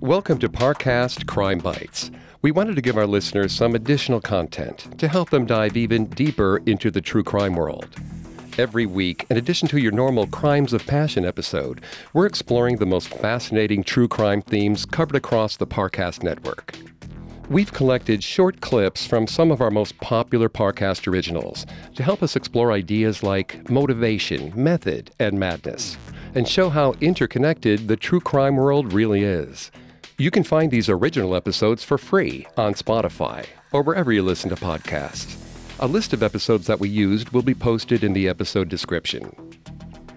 Welcome to Parcast Crime Bites. We wanted to give our listeners some additional content to help them dive even deeper into the true crime world. Every week, in addition to your normal Crimes of Passion episode, we're exploring the most fascinating true crime themes covered across the Parcast network. We've collected short clips from some of our most popular Parcast originals to help us explore ideas like motivation, method, and madness, and show how interconnected the true crime world really is. You can find these original episodes for free on Spotify or wherever you listen to podcasts. A list of episodes that we used will be posted in the episode description.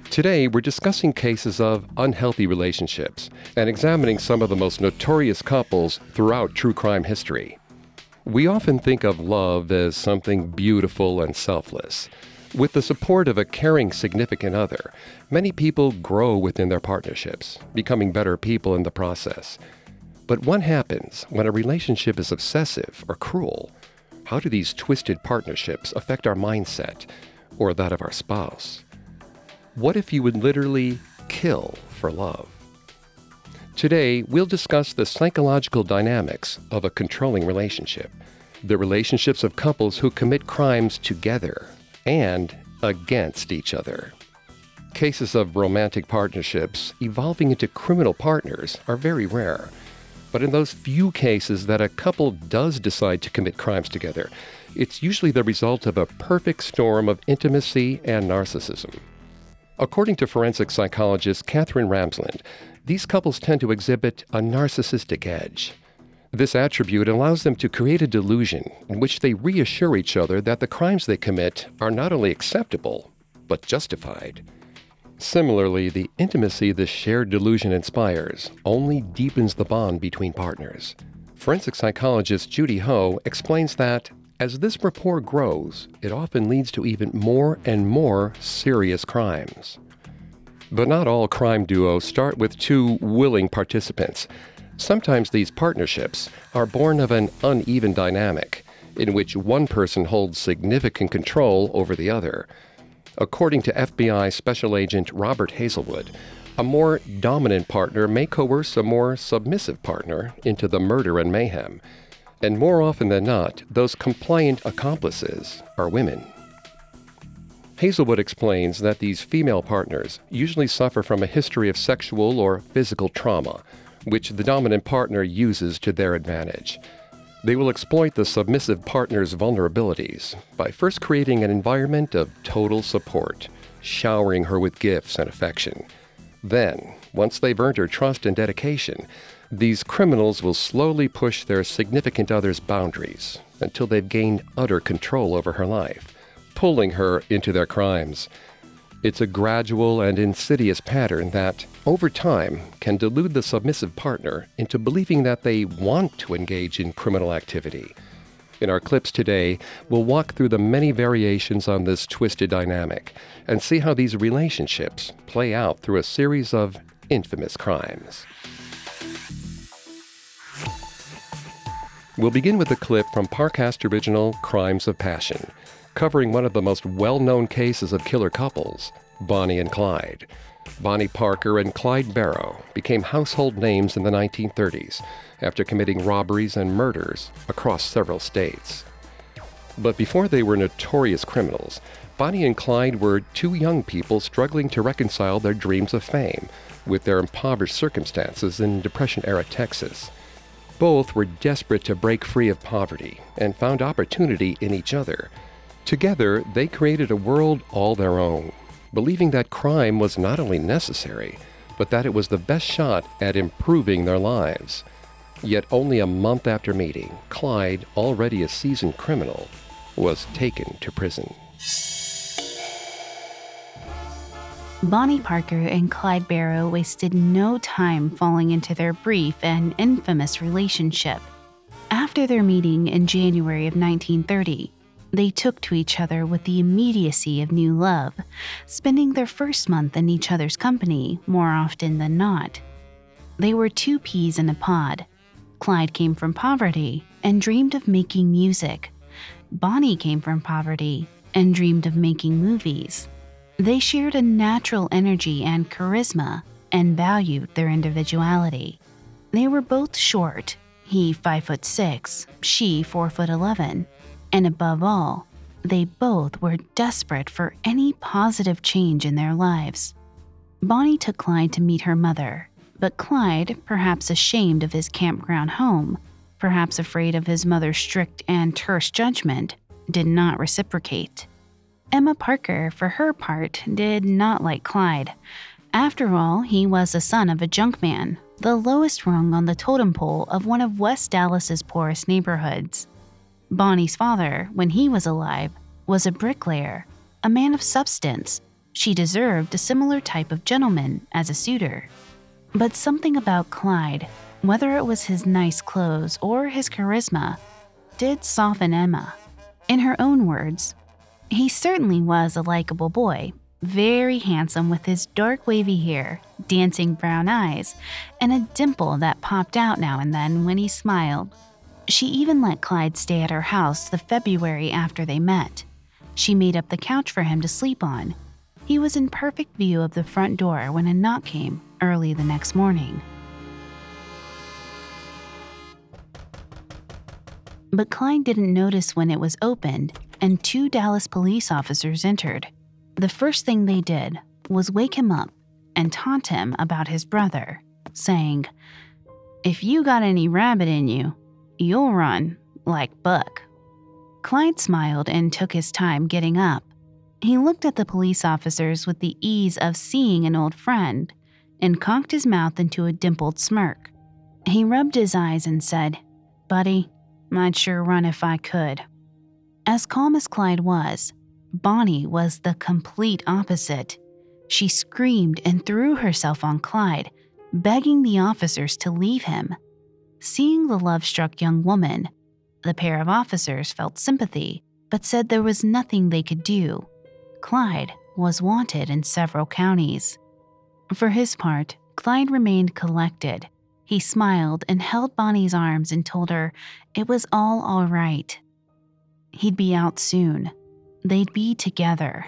Today, we're discussing cases of unhealthy relationships and examining some of the most notorious couples throughout true crime history. We often think of love as something beautiful and selfless. With the support of a caring significant other, many people grow within their partnerships, becoming better people in the process. But what happens when a relationship is obsessive or cruel? How do these twisted partnerships affect our mindset or that of our spouse? What if you would literally kill for love? Today, we'll discuss the psychological dynamics of a controlling relationship, the relationships of couples who commit crimes together and against each other. Cases of romantic partnerships evolving into criminal partners are very rare. But in those few cases that a couple does decide to commit crimes together, it's usually the result of a perfect storm of intimacy and narcissism. According to forensic psychologist Katherine Ramsland, these couples tend to exhibit a narcissistic edge. This attribute allows them to create a delusion in which they reassure each other that the crimes they commit are not only acceptable, but justified. Similarly, the intimacy this shared delusion inspires only deepens the bond between partners. Forensic psychologist Judy Ho explains that as this rapport grows, it often leads to even more and more serious crimes. But not all crime duos start with two willing participants. Sometimes these partnerships are born of an uneven dynamic, in which one person holds significant control over the other. According to FBI Special Agent Robert Hazelwood, a more dominant partner may coerce a more submissive partner into the murder and mayhem. And more often than not, those compliant accomplices are women. Hazelwood explains that these female partners usually suffer from a history of sexual or physical trauma, which the dominant partner uses to their advantage. They will exploit the submissive partner's vulnerabilities by first creating an environment of total support, showering her with gifts and affection. Then, once they've earned her trust and dedication, these criminals will slowly push their significant other's boundaries until they've gained utter control over her life, pulling her into their crimes. It's a gradual and insidious pattern that, over time, can delude the submissive partner into believing that they want to engage in criminal activity. In our clips today, we'll walk through the many variations on this twisted dynamic and see how these relationships play out through a series of infamous crimes. We'll begin with a clip from Parcast original Crimes of Passion, covering one of the most well known cases of killer couples, Bonnie and Clyde. Bonnie Parker and Clyde Barrow became household names in the 1930s after committing robberies and murders across several states. But before they were notorious criminals, Bonnie and Clyde were two young people struggling to reconcile their dreams of fame with their impoverished circumstances in Depression era Texas. Both were desperate to break free of poverty and found opportunity in each other. Together, they created a world all their own, believing that crime was not only necessary, but that it was the best shot at improving their lives. Yet only a month after meeting, Clyde, already a seasoned criminal, was taken to prison. Bonnie Parker and Clyde Barrow wasted no time falling into their brief and infamous relationship. After their meeting in January of 1930, they took to each other with the immediacy of new love, spending their first month in each other's company more often than not. They were two peas in a pod. Clyde came from poverty and dreamed of making music. Bonnie came from poverty and dreamed of making movies. They shared a natural energy and charisma, and valued their individuality. They were both short, he 5 foot 6, she 4 foot 11, and above all, they both were desperate for any positive change in their lives. Bonnie took Clyde to meet her mother, but Clyde, perhaps ashamed of his campground home, perhaps afraid of his mother's strict and terse judgment, did not reciprocate. Emma Parker, for her part, did not like Clyde. After all, he was the son of a junkman, the lowest rung on the totem pole of one of West Dallas's poorest neighborhoods. Bonnie's father, when he was alive, was a bricklayer, a man of substance. She deserved a similar type of gentleman as a suitor. But something about Clyde, whether it was his nice clothes or his charisma, did soften Emma. In her own words, he certainly was a likable boy, very handsome with his dark wavy hair, dancing brown eyes, and a dimple that popped out now and then when he smiled. She even let Clyde stay at her house the February after they met. She made up the couch for him to sleep on. He was in perfect view of the front door when a knock came early the next morning. But Clyde didn't notice when it was opened, and two Dallas police officers entered. The first thing they did was wake him up and taunt him about his brother, saying, If you got any rabbit in you, you'll run like Buck. Clyde smiled and took his time getting up. He looked at the police officers with the ease of seeing an old friend and cocked his mouth into a dimpled smirk. He rubbed his eyes and said, Buddy, I'd sure run if I could. As calm as Clyde was, Bonnie was the complete opposite. She screamed and threw herself on Clyde, begging the officers to leave him. Seeing the love struck young woman, the pair of officers felt sympathy, but said there was nothing they could do. Clyde was wanted in several counties. For his part, Clyde remained collected. He smiled and held Bonnie's arms and told her it was all all right. He'd be out soon. They'd be together.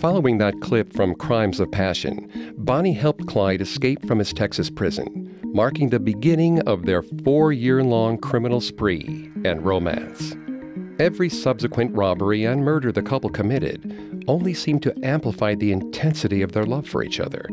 Following that clip from Crimes of Passion, Bonnie helped Clyde escape from his Texas prison, marking the beginning of their four year long criminal spree and romance. Every subsequent robbery and murder the couple committed only seemed to amplify the intensity of their love for each other,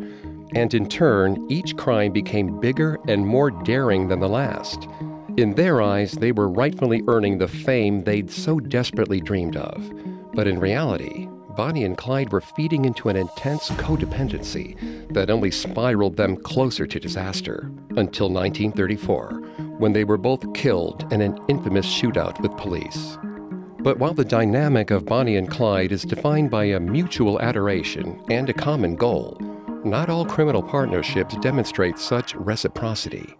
and in turn, each crime became bigger and more daring than the last. In their eyes, they were rightfully earning the fame they'd so desperately dreamed of. But in reality, Bonnie and Clyde were feeding into an intense codependency that only spiraled them closer to disaster until 1934, when they were both killed in an infamous shootout with police. But while the dynamic of Bonnie and Clyde is defined by a mutual adoration and a common goal, not all criminal partnerships demonstrate such reciprocity.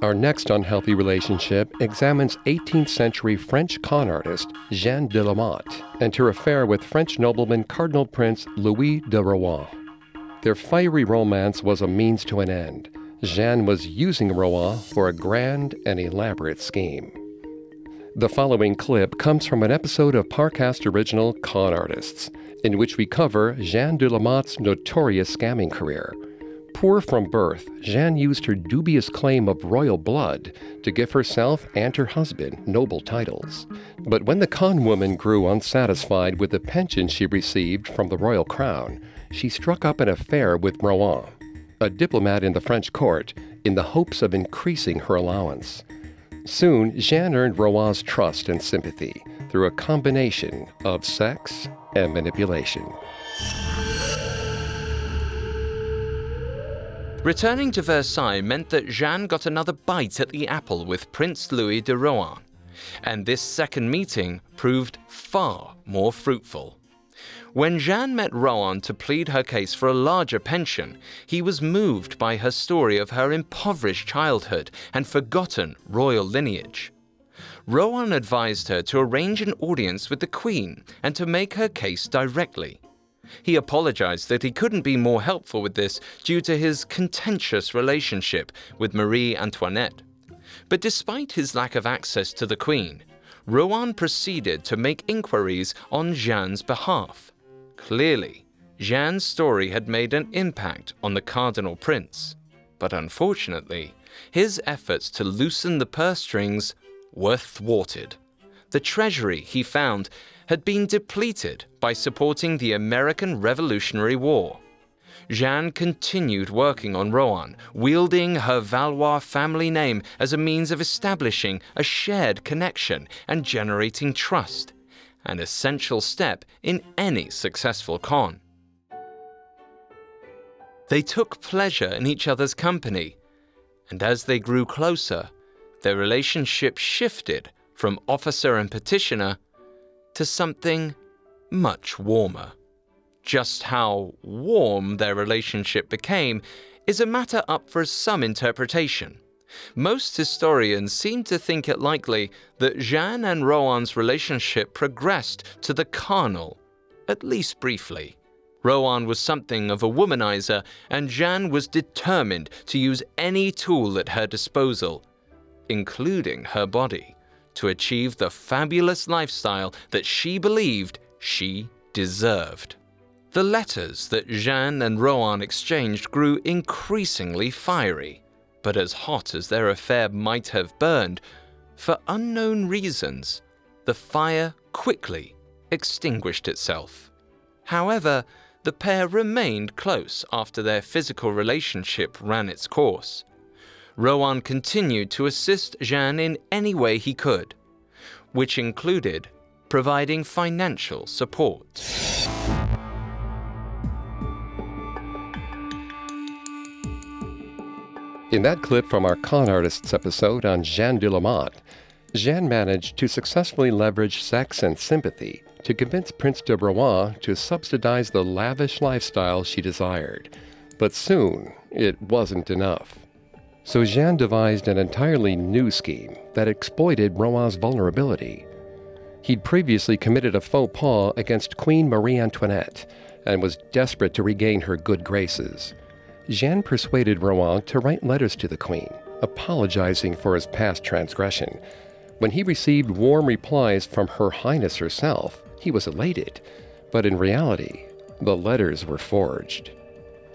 Our next unhealthy relationship examines 18th century French con artist Jeanne de la Motte and her affair with French nobleman Cardinal Prince Louis de Rohan. Their fiery romance was a means to an end. Jeanne was using Rohan for a grand and elaborate scheme. The following clip comes from an episode of Parcast original Con Artists, in which we cover Jeanne de la Motte's notorious scamming career. Poor from birth, Jeanne used her dubious claim of royal blood to give herself and her husband noble titles. But when the con woman grew unsatisfied with the pension she received from the royal crown, she struck up an affair with Rohan, a diplomat in the French court, in the hopes of increasing her allowance. Soon, Jeanne earned Rohan's trust and sympathy through a combination of sex and manipulation. Returning to Versailles meant that Jeanne got another bite at the apple with Prince Louis de Rohan, and this second meeting proved far more fruitful. When Jeanne met Rohan to plead her case for a larger pension, he was moved by her story of her impoverished childhood and forgotten royal lineage. Rohan advised her to arrange an audience with the Queen and to make her case directly. He apologized that he couldn't be more helpful with this due to his contentious relationship with Marie Antoinette. But despite his lack of access to the Queen, Rohan proceeded to make inquiries on Jeanne's behalf. Clearly, Jeanne's story had made an impact on the Cardinal Prince, but unfortunately, his efforts to loosen the purse strings were thwarted. The treasury, he found, had been depleted by supporting the American Revolutionary War. Jeanne continued working on Rohan, wielding her Valois family name as a means of establishing a shared connection and generating trust, an essential step in any successful con. They took pleasure in each other's company, and as they grew closer, their relationship shifted from officer and petitioner to something much warmer. Just how warm their relationship became is a matter up for some interpretation. Most historians seem to think it likely that Jeanne and Rohan's relationship progressed to the carnal, at least briefly. Rohan was something of a womanizer, and Jeanne was determined to use any tool at her disposal, including her body, to achieve the fabulous lifestyle that she believed she deserved. The letters that Jeanne and Rohan exchanged grew increasingly fiery, but as hot as their affair might have burned, for unknown reasons, the fire quickly extinguished itself. However, the pair remained close after their physical relationship ran its course. Rohan continued to assist Jeanne in any way he could, which included providing financial support. In that clip from our Con Artists episode on Jeanne de la Motte, Jeanne managed to successfully leverage sex and sympathy to convince Prince de Rohan to subsidize the lavish lifestyle she desired. But soon, it wasn't enough. So Jeanne devised an entirely new scheme that exploited Rohan's vulnerability. He'd previously committed a faux pas against Queen Marie Antoinette and was desperate to regain her good graces. Jeanne persuaded Rohan to write letters to the Queen, apologizing for his past transgression. When he received warm replies from Her Highness herself, he was elated, but in reality, the letters were forged.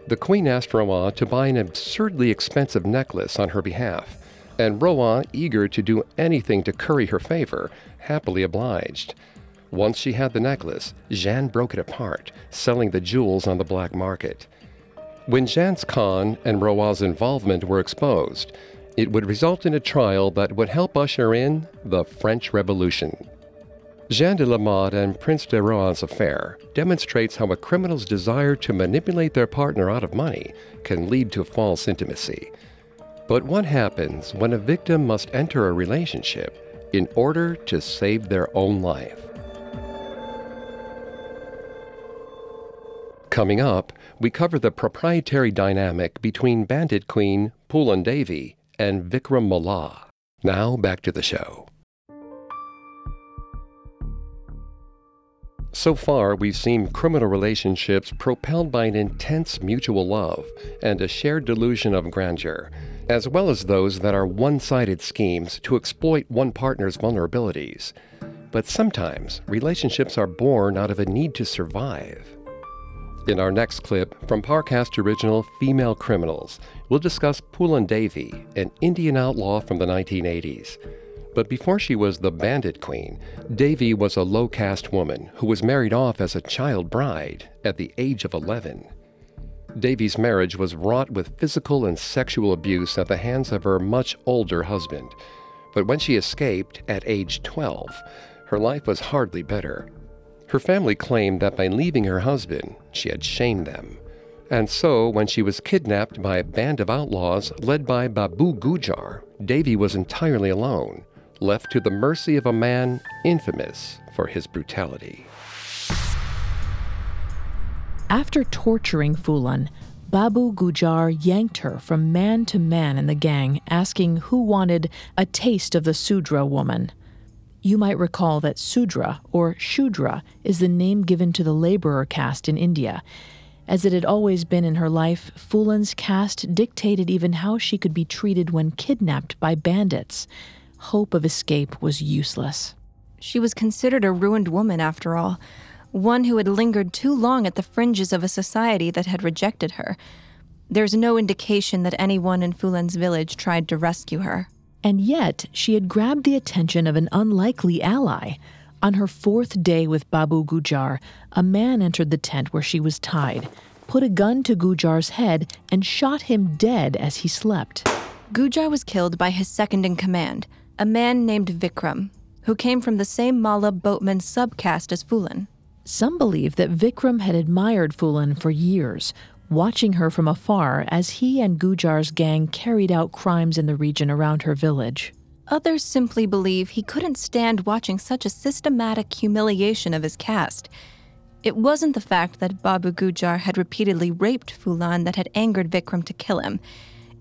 The Queen asked Rohan to buy an absurdly expensive necklace on her behalf, and Rohan, eager to do anything to curry her favor, happily obliged. Once she had the necklace, Jeanne broke it apart, selling the jewels on the black market. When Jeanne's con and Rohan's involvement were exposed, it would result in a trial that would help usher in the French Revolution. Jeanne de la Motte and Prince de Rohan's affair demonstrates how a criminal's desire to manipulate their partner out of money can lead to false intimacy. But what happens when a victim must enter a relationship in order to save their own life? Coming up, we cover the proprietary dynamic between Bandit Queen Phoolan Devi and Vikram Malla. Now back to the show. So far, we've seen criminal relationships propelled by an intense mutual love and a shared delusion of grandeur, as well as those that are one sided schemes to exploit one partner's vulnerabilities. But sometimes relationships are born out of a need to survive. In our next clip from Parcast original Female Criminals, we'll discuss Phoolan Devi, an Indian outlaw from the 1980s. But before she was the bandit queen, Devi was a low caste woman who was married off as a child bride at the age of 11. Devi's marriage was wrought with physical and sexual abuse at the hands of her much older husband. But when she escaped at age 12, her life was hardly better. Her family claimed that by leaving her husband, she had shamed them. And so, when she was kidnapped by a band of outlaws led by Babu Gujar, Devi was entirely alone, left to the mercy of a man infamous for his brutality. After torturing Phoolan, Babu Gujar yanked her from man to man in the gang, asking who wanted a taste of the Sudra woman. You might recall that Sudra, or Shudra, is the name given to the laborer caste in India. As it had always been in her life, Phoolan's caste dictated even how she could be treated when kidnapped by bandits. Hope of escape was useless. She was considered a ruined woman, after all, one who had lingered too long at the fringes of a society that had rejected her. There's no indication that anyone in Phoolan's village tried to rescue her. And yet, she had grabbed the attention of an unlikely ally. On her fourth day with Babu Gujar, a man entered the tent where she was tied, put a gun to Gujar's head, and shot him dead as he slept. Gujar was killed by his second in command, a man named Vikram, who came from the same Malla boatman subcaste as Phoolan. Some believe that Vikram had admired Phoolan for years, watching her from afar as he and Gujar's gang carried out crimes in the region around her village. Others simply believe he couldn't stand watching such a systematic humiliation of his caste. It wasn't the fact that Babu Gujar had repeatedly raped Phoolan that had angered Vikram to kill him.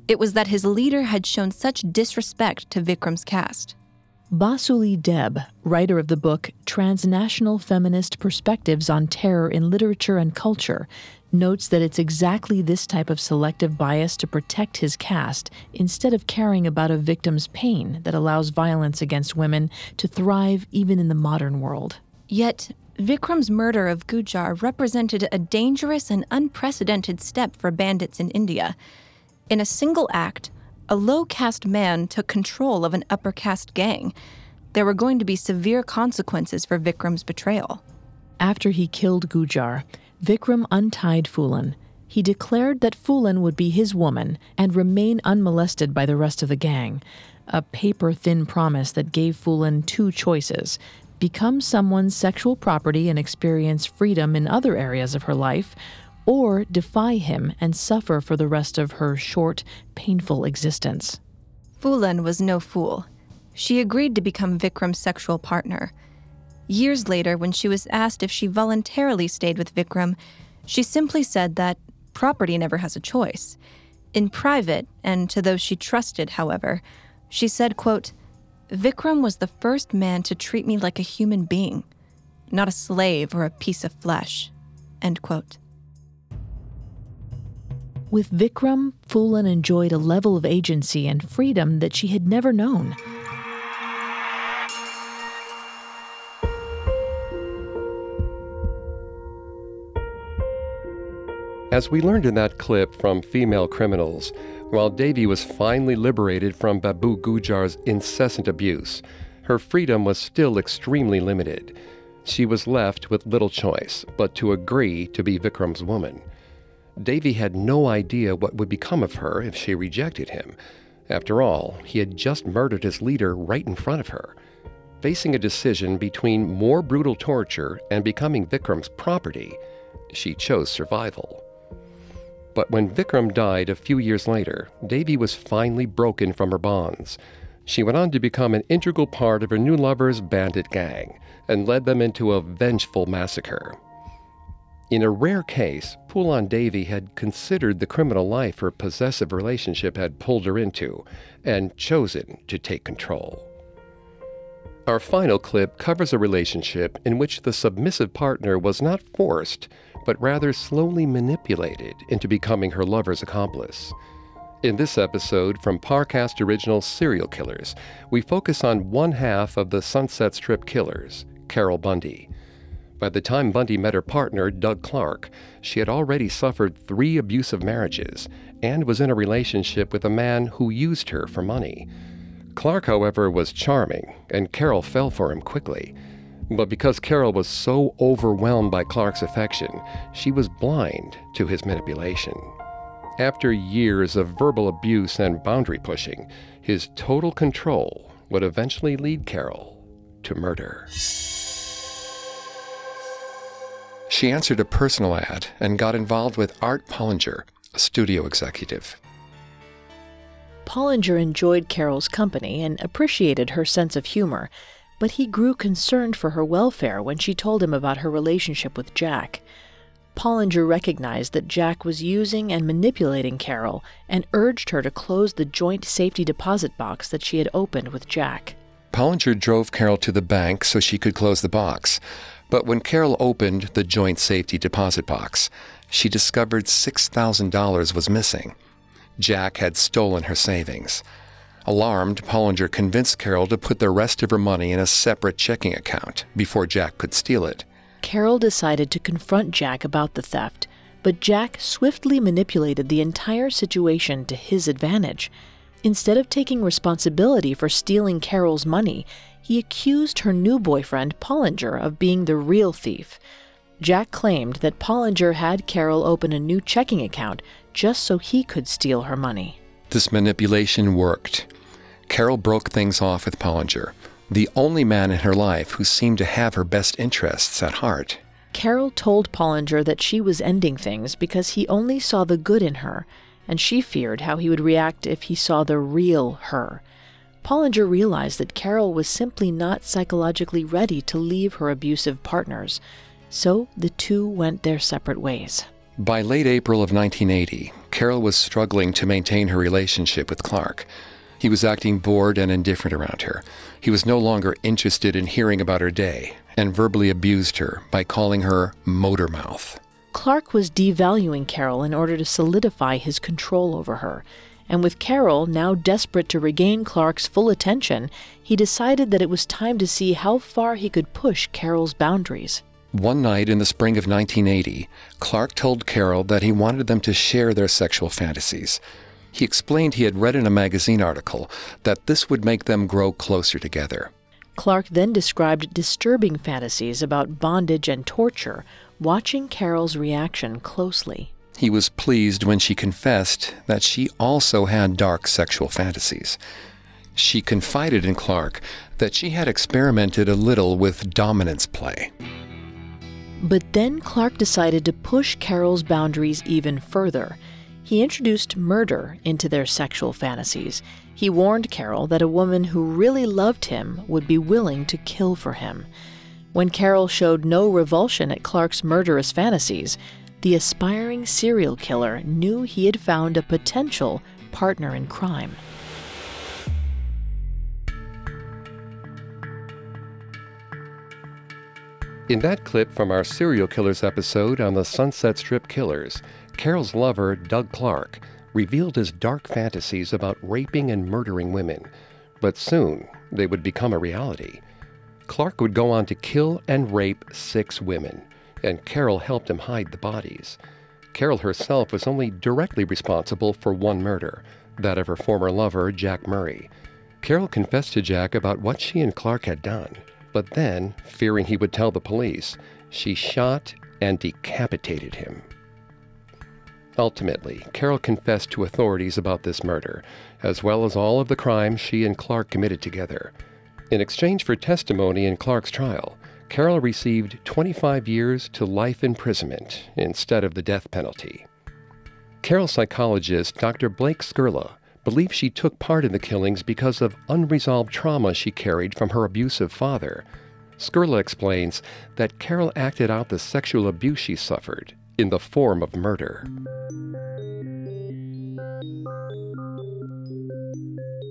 It was that his leader had shown such disrespect to Vikram's caste. Basuli Deb, writer of the book Transnational Feminist Perspectives on Terror in Literature and Culture, notes that it's exactly this type of selective bias to protect his caste instead of caring about a victim's pain that allows violence against women to thrive even in the modern world. Yet, Vikram's murder of Gujar represented a dangerous and unprecedented step for bandits in India. In a single act, a low caste man took control of an upper caste gang. There were going to be severe consequences for Vikram's betrayal. After he killed Gujar, Vikram untied Phoolan. He declared that Phoolan would be his woman and remain unmolested by the rest of the gang, a paper thin promise that gave Phoolan two choices become someone's sexual property and experience freedom in other areas of her life, or defy him and suffer for the rest of her short, painful existence. Phoolan was no fool. She agreed to become Vikram's sexual partner. Years later, when she was asked if she voluntarily stayed with Vikram, she simply said that property never has a choice. In private, and to those she trusted, however, she said, quote, Vikram was the first man to treat me like a human being, not a slave or a piece of flesh. End quote. With Vikram, Phoolan enjoyed a level of agency and freedom that she had never known. As we learned in that clip from Female Criminals, while Devi was finally liberated from Babu Gujar's incessant abuse, her freedom was still extremely limited. She was left with little choice but to agree to be Vikram's woman. Devi had no idea what would become of her if she rejected him. After all, he had just murdered his leader right in front of her. Facing a decision between more brutal torture and becoming Vikram's property, she chose survival. But when Vikram died a few years later, Devi was finally broken from her bonds. She went on to become an integral part of her new lover's bandit gang and led them into a vengeful massacre. In a rare case, Phoolan Devi had considered the criminal life her possessive relationship had pulled her into and chosen to take control. Our final clip covers a relationship in which the submissive partner was not forced, but rather slowly manipulated into becoming her lover's accomplice. In this episode from Parcast Original Serial Killers, we focus on one half of the Sunset Strip killers, Carol Bundy. By the time Bundy met her partner, Doug Clark, she had already suffered three abusive marriages and was in a relationship with a man who used her for money. Clark, however, was charming, and Carol fell for him quickly. But because Carol was so overwhelmed by Clark's affection, she was blind to his manipulation. After years of verbal abuse and boundary pushing, his total control would eventually lead Carol to murder. She answered a personal ad and got involved with Art Pollinger, a studio executive. Pollinger enjoyed Carol's company and appreciated her sense of humor, but he grew concerned for her welfare when she told him about her relationship with Jack. Pollinger recognized that Jack was using and manipulating Carol and urged her to close the joint safety deposit box that she had opened with Jack. Pollinger drove Carol to the bank so she could close the box. But when Carol opened the joint safety deposit box, she discovered $6,000 was missing. Jack had stolen her savings. Alarmed, Pollinger convinced Carol to put the rest of her money in a separate checking account before Jack could steal it. Carol decided to confront Jack about the theft, but Jack swiftly manipulated the entire situation to his advantage. Instead of taking responsibility for stealing Carol's money, he accused her new boyfriend, Pollinger, of being the real thief. Jack claimed that Pollinger had Carol open a new checking account just so he could steal her money. This manipulation worked. Carol broke things off with Pollinger, the only man in her life who seemed to have her best interests at heart. Carol told Pollinger that she was ending things because he only saw the good in her, and she feared how he would react if he saw the real her. Pollinger realized that Carol was simply not psychologically ready to leave her abusive partners, so the two went their separate ways. By late April of 1980, Carol was struggling to maintain her relationship with Clark. He was acting bored and indifferent around her. He was no longer interested in hearing about her day and verbally abused her by calling her motor mouth. Clark was devaluing Carol in order to solidify his control over her. And with Carol now desperate to regain Clark's full attention, he decided that it was time to see how far he could push Carol's boundaries. One night in the spring of 1980, Clark told Carol that he wanted them to share their sexual fantasies. He explained he had read in a magazine article that this would make them grow closer together. Clark then described disturbing fantasies about bondage and torture, watching Carol's reaction closely. He was pleased when she confessed that she also had dark sexual fantasies. She confided in Clark that she had experimented a little with dominance play. But then Clark decided to push Carol's boundaries even further. He introduced murder into their sexual fantasies. He warned Carol that a woman who really loved him would be willing to kill for him. When Carol showed no revulsion at Clark's murderous fantasies, the aspiring serial killer knew he had found a potential partner in crime. In that clip from our serial killers episode on the Sunset Strip Killers, Carol's lover, Doug Clark, revealed his dark fantasies about raping and murdering women, but soon they would become a reality. Clark would go on to kill and rape six women, and Carol helped him hide the bodies. Carol herself was only directly responsible for one murder, that of her former lover, Jack Murray. Carol confessed to Jack about what she and Clark had done, but then, fearing he would tell the police, she shot and decapitated him. Ultimately, Carol confessed to authorities about this murder, as well as all of the crimes she and Clark committed together. In exchange for testimony in Clark's trial, Carol received 25 years to life imprisonment instead of the death penalty. Carol's psychologist, Dr. Blake Skurla, believes she took part in the killings because of unresolved trauma she carried from her abusive father. Skurla explains that Carol acted out the sexual abuse she suffered in the form of murder.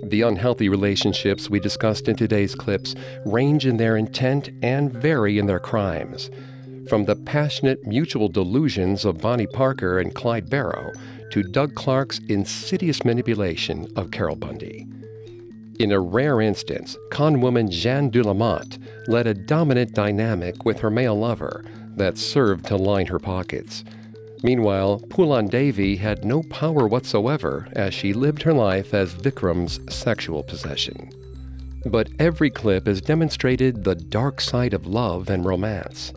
The unhealthy relationships we discussed in today's clips range in their intent and vary in their crimes. From the passionate mutual delusions of Bonnie Parker and Clyde Barrow to Doug Clark's insidious manipulation of Carol Bundy. In a rare instance, con woman Jeanne de la Motte led a dominant dynamic with her male lover that served to line her pockets. Meanwhile, Phoolan Devi had no power whatsoever as she lived her life as Vikram's sexual possession. But every clip has demonstrated the dark side of love and romance.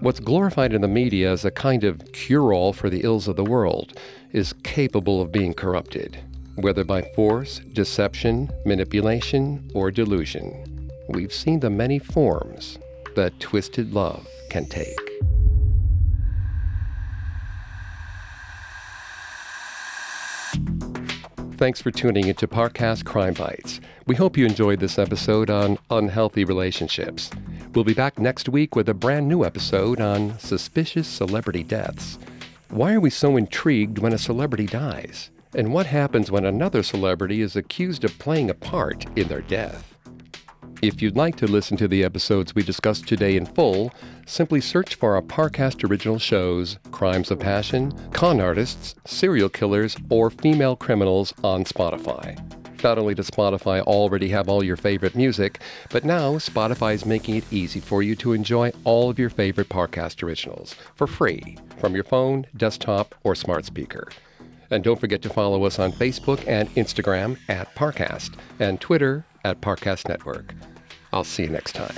What's glorified in the media as a kind of cure all for the ills of the world is capable of being corrupted, whether by force, deception, manipulation, or delusion. We've seen the many forms that twisted love can take. Thanks for tuning into Parcast Crime Bites. We hope you enjoyed this episode on unhealthy relationships. We'll be back next week with a brand new episode on suspicious celebrity deaths. Why are we so intrigued when a celebrity dies? And what happens when another celebrity is accused of playing a part in their death? If you'd like to listen to the episodes we discussed today in full, simply search for our Parcast original shows, Crimes of Passion, Con Artists, Serial Killers, or Female Criminals on Spotify. Not only does Spotify already have all your favorite music, but now Spotify is making it easy for you to enjoy all of your favorite Parcast originals for free from your phone, desktop, or smart speaker. And don't forget to follow us on Facebook and Instagram at Parcast and Twitter at Parcast Network. I'll see you next time.